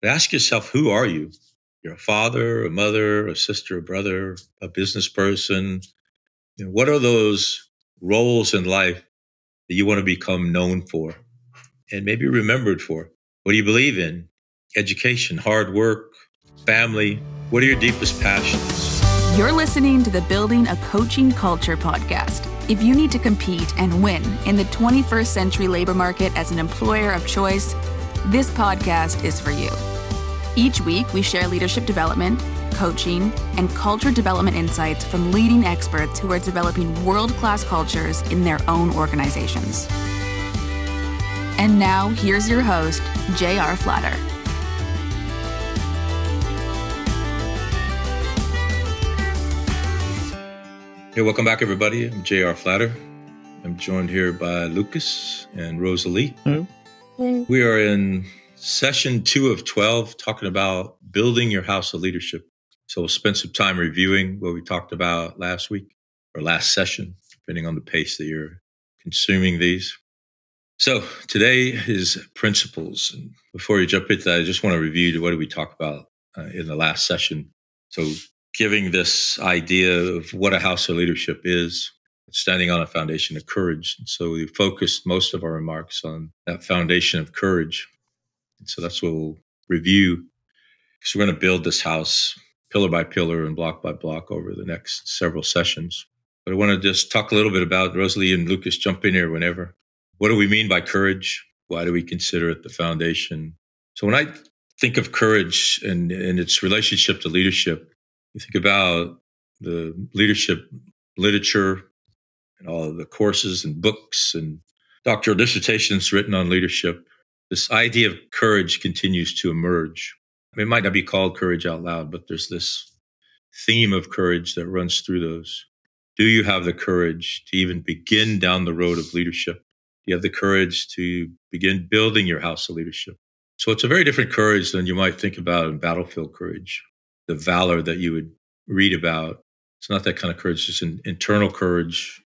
But ask yourself, who are you? You're a father, a mother, a sister, a brother, a business person. You know, what are those roles in life that you want to become known for and maybe remembered for? What do you believe in? Education, hard work, family. What are your deepest passions? You're listening to the Building a Coaching Culture podcast. If you need to compete and win in the 21st century labor market as an employer of choice, this podcast is for you. Each week, we share leadership development, coaching, and culture development insights from leading experts who are developing world class cultures in their own organizations. And now, here's your host, J.R. Flatter. Hey, welcome back, everybody. I'm J.R. Flatter. I'm joined here by Lucas and Rosalie. Hello. We are in session two of 12, talking about building your house of leadership. So we'll spend some time reviewing what we talked about last week or last session, depending on the pace that you're consuming these. So today is principles. And before you jump into that, I just want to review what did we talk about uh, in the last session. So giving this idea of what a house of leadership is, standing on a foundation of courage. And so we focused most of our remarks on that foundation of courage. And so that's what we'll review because we're going to build this house pillar by pillar and block by block over the next several sessions. But I want to just talk a little bit about Rosalie and Lucas jump in here whenever. What do we mean by courage? Why do we consider it the foundation? So when I think of courage and, and its relationship to leadership, you think about the leadership literature and all of the courses and books and doctoral dissertations written on leadership this idea of courage continues to emerge. It might not be called courage out loud, but there's this theme of courage that runs through those. Do you have the courage to even begin down the road of leadership? Do you have the courage to begin building your house of leadership? So it's a very different courage than you might think about in battlefield courage, the valor that you would read about. It's not that kind of courage, it's an internal courage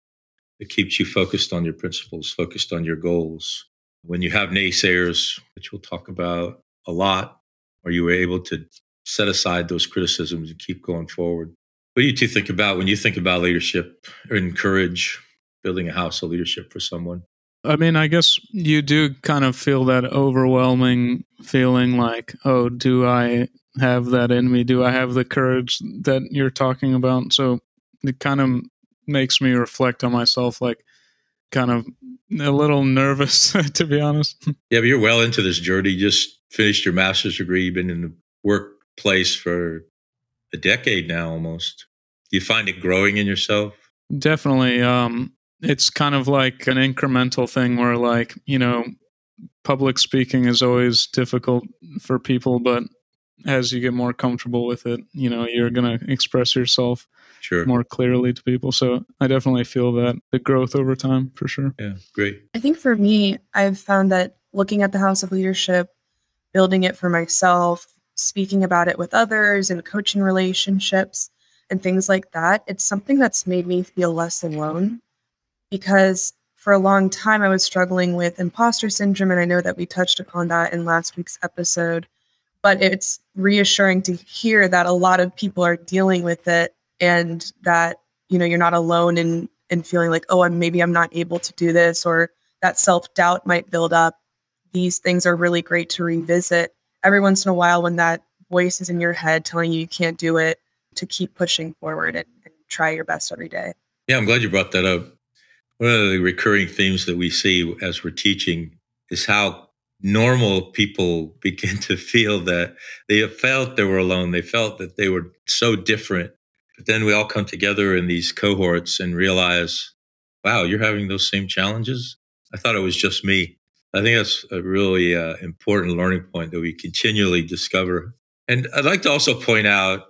that keeps you focused on your principles, focused on your goals, when you have naysayers, which we'll talk about a lot, are you able to set aside those criticisms and keep going forward? What do you two think about when you think about leadership or encourage building a house of leadership for someone? I mean, I guess you do kind of feel that overwhelming feeling like, oh, do I have that in me? Do I have the courage that you're talking about? So it kind of makes me reflect on myself like, kind of a little nervous, to be honest. Yeah, but you're well into this journey. You just finished your master's degree. You've been in the workplace for a decade now almost. Do you find it growing in yourself? Definitely. Um, it's kind of like an incremental thing where, like, you know, public speaking is always difficult for people, but as you get more comfortable with it, you know, you're going to express yourself sure. more clearly to people. So I definitely feel that the growth over time for sure. Yeah, great. I think for me, I've found that looking at the House of Leadership, building it for myself, speaking about it with others and coaching relationships and things like that, it's something that's made me feel less alone because for a long time I was struggling with imposter syndrome. And I know that we touched upon that in last week's episode, but it's reassuring to hear that a lot of people are dealing with it and that you know you're not alone in in feeling like oh I'm maybe I'm not able to do this or that self-doubt might build up. These things are really great to revisit every once in a while when that voice is in your head telling you you can't do it to keep pushing forward and, and try your best every day. Yeah i'm glad you brought that up. One of the recurring themes that we see as we're teaching is how normal people begin to feel that they felt they were alone they felt that they were so different but then we all come together in these cohorts and realize, wow, you're having those same challenges. I thought it was just me. I think that's a really uh, important learning point that we continually discover. And I'd like to also point out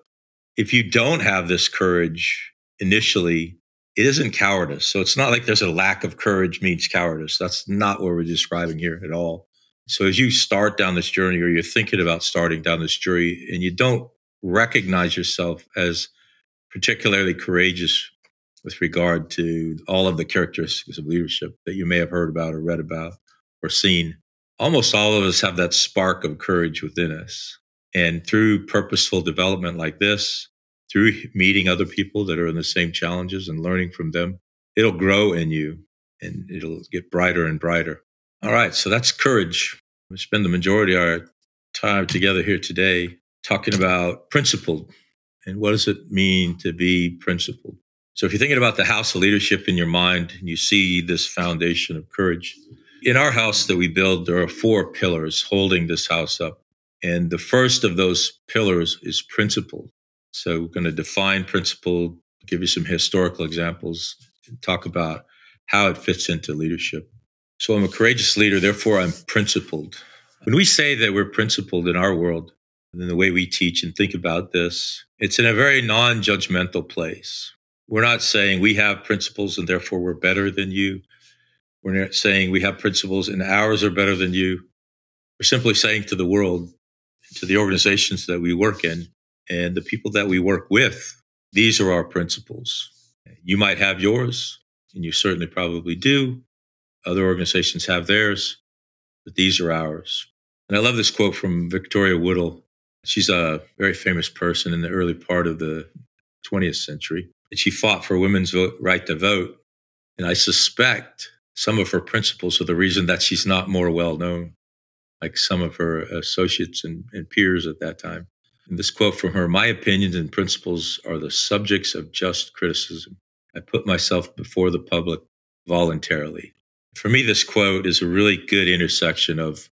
if you don't have this courage initially, it isn't cowardice. So it's not like there's a lack of courage means cowardice. That's not what we're describing here at all. So as you start down this journey or you're thinking about starting down this journey and you don't recognize yourself as particularly courageous with regard to all of the characteristics of leadership that you may have heard about or read about or seen. almost all of us have that spark of courage within us. And through purposeful development like this, through meeting other people that are in the same challenges and learning from them, it'll grow in you and it'll get brighter and brighter. All right, so that's courage. We spend the majority of our time together here today talking about principled and what does it mean to be principled. So if you're thinking about the house of leadership in your mind and you see this foundation of courage, in our house that we build, there are four pillars holding this house up. And the first of those pillars is principle. So we're going to define principle, give you some historical examples, and talk about how it fits into leadership. So I'm a courageous leader, therefore I'm principled. When we say that we're principled in our world, and the way we teach and think about this, it's in a very non judgmental place. We're not saying we have principles and therefore we're better than you. We're not saying we have principles and ours are better than you. We're simply saying to the world, to the organizations that we work in, and the people that we work with, these are our principles. You might have yours, and you certainly probably do. Other organizations have theirs, but these are ours. And I love this quote from Victoria Woodhull. She's a very famous person in the early part of the 20th century. And she fought for women's vote, right to vote. And I suspect some of her principles are the reason that she's not more well known, like some of her associates and, and peers at that time. And this quote from her My opinions and principles are the subjects of just criticism. I put myself before the public voluntarily. For me, this quote is a really good intersection of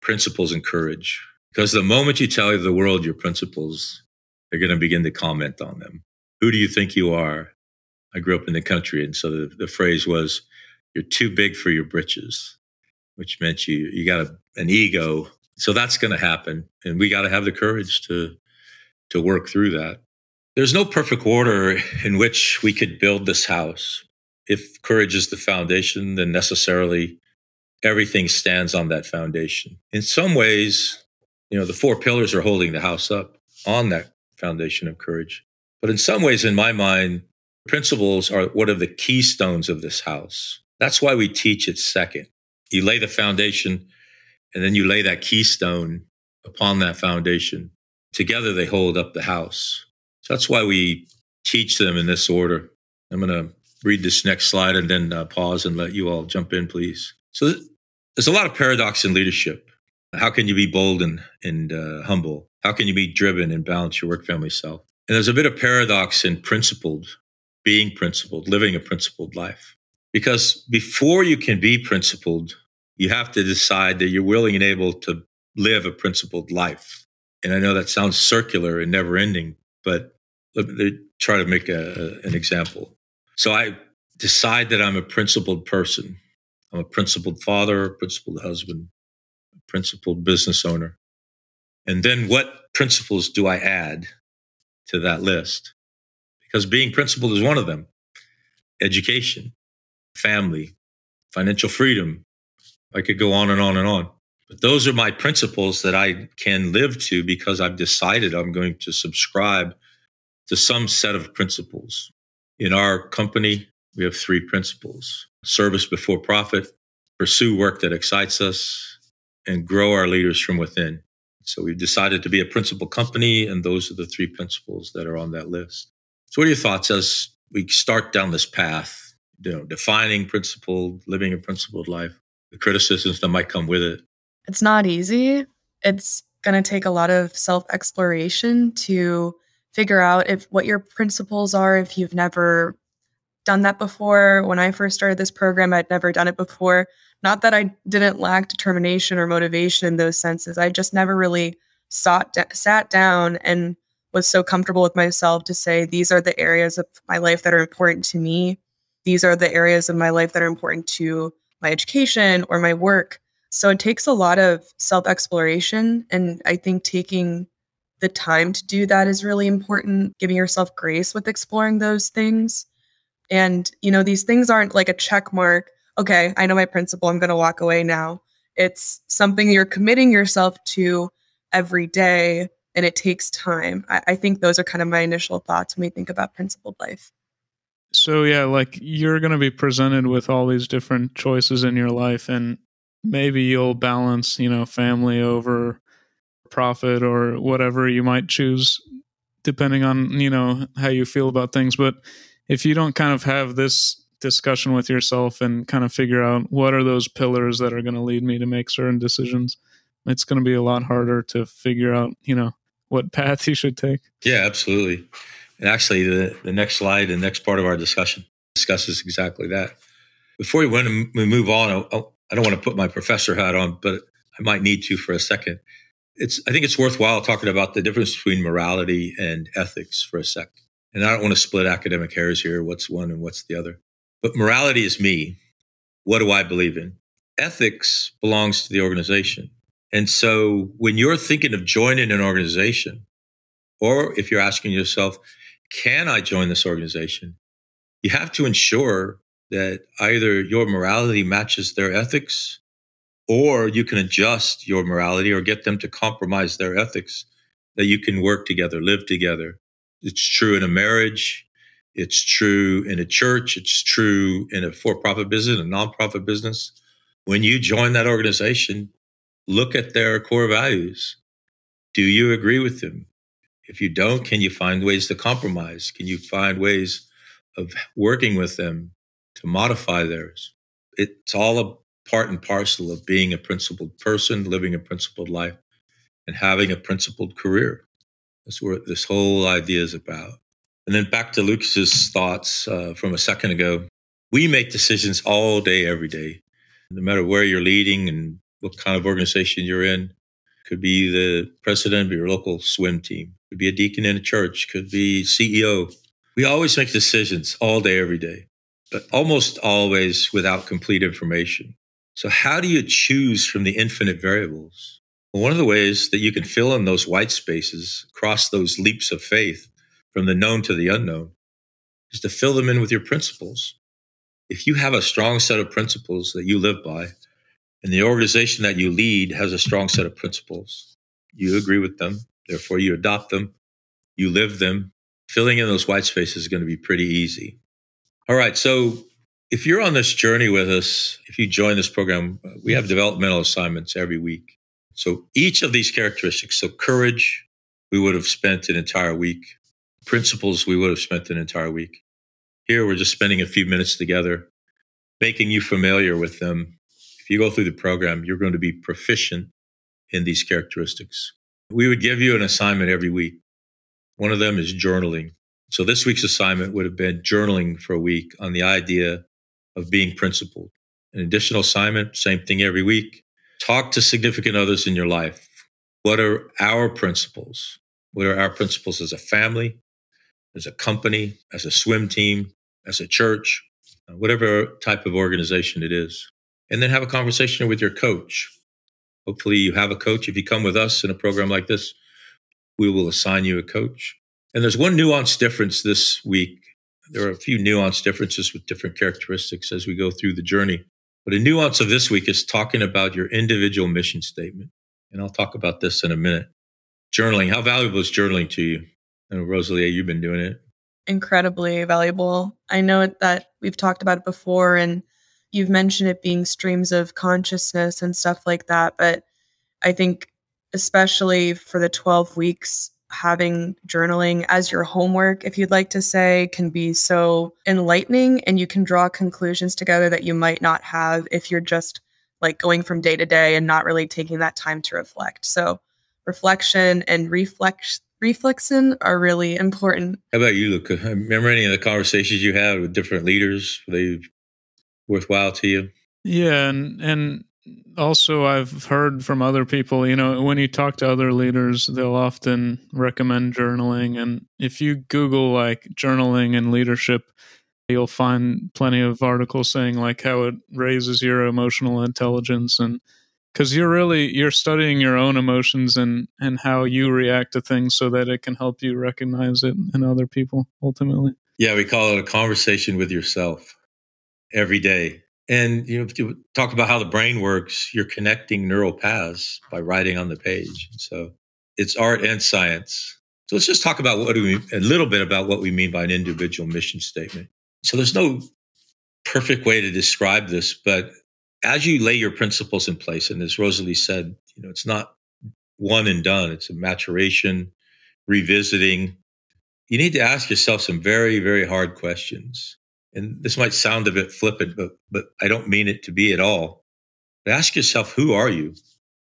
principles and courage. Because the moment you tell the world your principles, they're going to begin to comment on them. Who do you think you are? I grew up in the country, and so the, the phrase was, "You're too big for your britches," which meant you you got a, an ego. So that's going to happen, and we got to have the courage to to work through that. There's no perfect order in which we could build this house. If courage is the foundation, then necessarily everything stands on that foundation. In some ways, you know, the four pillars are holding the house up on that foundation of courage. But in some ways, in my mind, principles are one of the keystones of this house. That's why we teach it second. You lay the foundation and then you lay that keystone upon that foundation. Together, they hold up the house. So that's why we teach them in this order. I'm going to read this next slide and then uh, pause and let you all jump in, please. So there's a lot of paradox in leadership. How can you be bold and, and uh, humble? How can you be driven and balance your work family self? And there's a bit of paradox in principled, being principled, living a principled life. Because before you can be principled, you have to decide that you're willing and able to live a principled life. And I know that sounds circular and never ending, but let me try to make a, an example. So I decide that I'm a principled person. I'm a principled father, principled husband, principled business owner. And then what principles do I add to that list? Because being principled is one of them education, family, financial freedom. I could go on and on and on. But those are my principles that I can live to because I've decided I'm going to subscribe to some set of principles. In our company, we have three principles service before profit, pursue work that excites us, and grow our leaders from within. So we've decided to be a principal company, and those are the three principles that are on that list. So, what are your thoughts as we start down this path? You know, defining principled, living a principled life, the criticisms that might come with it. It's not easy. It's going to take a lot of self exploration to figure out if what your principles are if you've never done that before. When I first started this program, I'd never done it before. Not that I didn't lack determination or motivation in those senses. I just never really sought sat down and was so comfortable with myself to say these are the areas of my life that are important to me. These are the areas of my life that are important to my education or my work. So it takes a lot of self exploration. And I think taking the time to do that is really important, giving yourself grace with exploring those things. And, you know, these things aren't like a check mark. Okay, I know my principle. I'm going to walk away now. It's something you're committing yourself to every day, and it takes time. I, I think those are kind of my initial thoughts when we think about principled life. So, yeah, like you're going to be presented with all these different choices in your life. And maybe you'll balance, you know, family over profit or whatever you might choose depending on, you know, how you feel about things, but if you don't kind of have this discussion with yourself and kind of figure out what are those pillars that are going to lead me to make certain decisions, it's going to be a lot harder to figure out, you know, what path you should take. Yeah, absolutely. And actually, the, the next slide, the next part of our discussion discusses exactly that. Before we, went we move on, I, I don't want to put my professor hat on, but I might need to for a second. It's I think it's worthwhile talking about the difference between morality and ethics for a sec. And I don't want to split academic hairs here, what's one and what's the other. But morality is me. What do I believe in? Ethics belongs to the organization. And so when you're thinking of joining an organization, or if you're asking yourself, can I join this organization? You have to ensure that either your morality matches their ethics or you can adjust your morality or get them to compromise their ethics that you can work together, live together. It's true in a marriage. It's true in a church. It's true in a for profit business, a nonprofit business. When you join that organization, look at their core values. Do you agree with them? If you don't, can you find ways to compromise? Can you find ways of working with them to modify theirs? It's all a part and parcel of being a principled person, living a principled life, and having a principled career. That's what this whole idea is about. And then back to Lucas's thoughts uh, from a second ago. We make decisions all day, every day, no matter where you're leading and what kind of organization you're in. Could be the president of your local swim team. Could be a deacon in a church. Could be CEO. We always make decisions all day, every day, but almost always without complete information. So how do you choose from the infinite variables? One of the ways that you can fill in those white spaces, cross those leaps of faith from the known to the unknown, is to fill them in with your principles. If you have a strong set of principles that you live by, and the organization that you lead has a strong set of principles. You agree with them, therefore you adopt them, you live them. Filling in those white spaces is going to be pretty easy. All right, so if you're on this journey with us, if you join this program, we have developmental assignments every week. So each of these characteristics, so courage, we would have spent an entire week. Principles, we would have spent an entire week. Here, we're just spending a few minutes together, making you familiar with them if you go through the program, you're going to be proficient in these characteristics. We would give you an assignment every week. One of them is journaling. So this week's assignment would have been journaling for a week on the idea of being principled. An additional assignment, same thing every week. Talk to significant others in your life. What are our principles? What are our principles as a family, as a company, as a swim team, as a church, uh, whatever type of organization it is? and then have a conversation with your coach. Hopefully, you have a coach. If you come with us in a program like this, we will assign you a coach. And there's one nuance difference this week. There are a few nuance differences with different characteristics as we go through the journey. But a nuance of this week is talking about your individual mission statement. And I'll talk about this in a minute. Journaling. How valuable is journaling to you? And Rosalie, you've been doing it. Incredibly valuable. I know that we've talked about it before and you've mentioned it being streams of consciousness and stuff like that. But I think, especially for the 12 weeks, having journaling as your homework, if you'd like to say, can be so enlightening and you can draw conclusions together that you might not have if you're just like going from day to day and not really taking that time to reflect. So, reflection and reflex reflexin are really important. How about you, Luca? Remember any of the conversations you had with different leaders? Were they worthwhile to you? Yeah, and and also I've heard from other people, you know, when you talk to other leaders, they'll often recommend journaling. And if you google like journaling and leadership, you'll find plenty of articles saying like how it raises your emotional intelligence. And because you're really you're studying your own emotions and and how you react to things so that it can help you recognize it in other people ultimately. Yeah we call it a conversation with yourself every day. And you know, you talk about how the brain works, you're connecting neural paths by writing on the page. So it's art and science. So let's just talk about what do we a little bit about what we mean by an individual mission statement. So there's no perfect way to describe this, but as you lay your principles in place, and as Rosalie said, you know, it's not one and done, it's a maturation, revisiting. You need to ask yourself some very, very hard questions. And this might sound a bit flippant, but but I don't mean it to be at all. But ask yourself, who are you?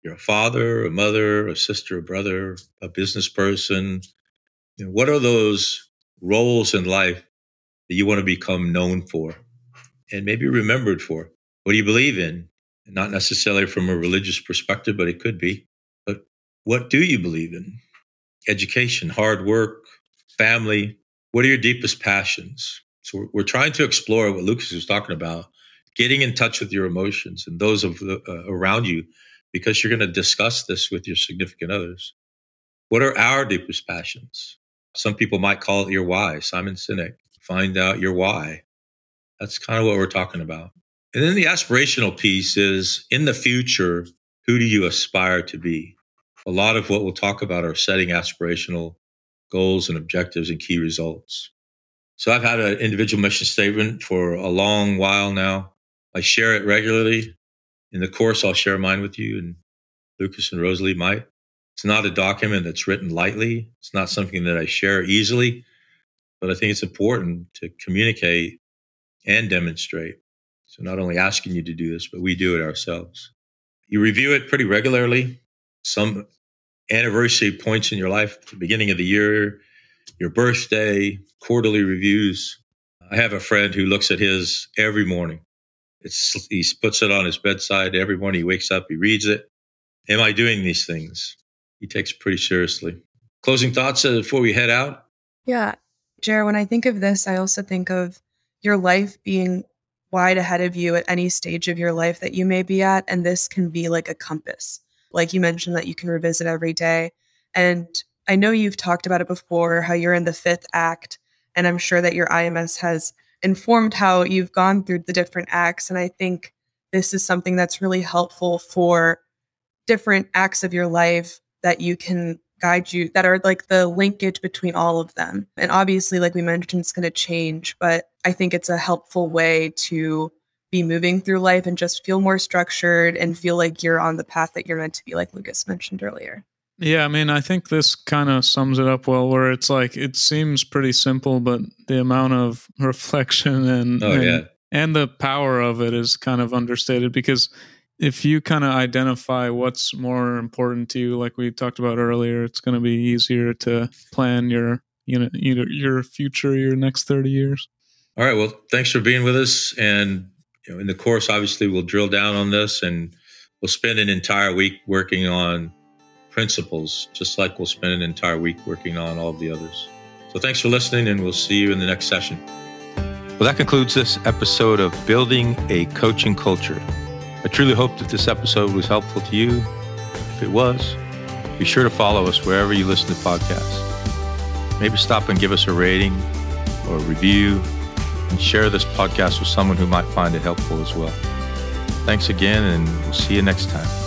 You're a father, a mother, a sister, a brother, a business person. You know, what are those roles in life that you want to become known for and maybe remembered for? What do you believe in? Not necessarily from a religious perspective, but it could be. But what do you believe in? Education, hard work, family. What are your deepest passions? So we're, trying to explore what Lucas was talking about, getting in touch with your emotions and those of the, uh, around you, because you're going to discuss this with your significant others. What are our deepest passions? Some people might call it your why. Simon Sinek, find out your why. That's kind of what we're talking about. And then the aspirational piece is in the future, who do you aspire to be? A lot of what we'll talk about are setting aspirational goals and objectives and key results. So I've had an individual mission statement for a long while now. I share it regularly. In the course, I'll share mine with you, and Lucas and Rosalie might. It's not a document that's written lightly. It's not something that I share easily, but I think it's important to communicate and demonstrate. So not only asking you to do this, but we do it ourselves. You review it pretty regularly. Some anniversary points in your life, the beginning of the year, your birthday, quarterly reviews. I have a friend who looks at his every morning. It's, he puts it on his bedside every morning. He wakes up, he reads it. Am I doing these things? He takes pretty seriously. Closing thoughts uh, before we head out? Yeah. Jared, when I think of this, I also think of your life being wide ahead of you at any stage of your life that you may be at. And this can be like a compass. Like you mentioned, that you can revisit every day. And I know you've talked about it before, how you're in the fifth act. And I'm sure that your IMS has informed how you've gone through the different acts. And I think this is something that's really helpful for different acts of your life that you can guide you that are like the linkage between all of them. And obviously, like we mentioned, it's going to change, but I think it's a helpful way to be moving through life and just feel more structured and feel like you're on the path that you're meant to be, like Lucas mentioned earlier. Yeah, I mean, I think this kind of sums it up well, where it's like it seems pretty simple, but the amount of reflection and oh, and, yeah. and the power of it is kind of understated because if you kind of identify what's more important to you, like we talked about earlier, it's going to be easier to plan your you know either your future, your next thirty years. All right. Well, thanks for being with us. And you know, in the course, obviously, we'll drill down on this, and we'll spend an entire week working on principles, just like we'll spend an entire week working on all of the others. So, thanks for listening, and we'll see you in the next session. Well, that concludes this episode of Building a Coaching Culture. I truly hope that this episode was helpful to you. If it was, be sure to follow us wherever you listen to podcasts. Maybe stop and give us a rating or a review and share this podcast with someone who might find it helpful as well. Thanks again, and we'll see you next time.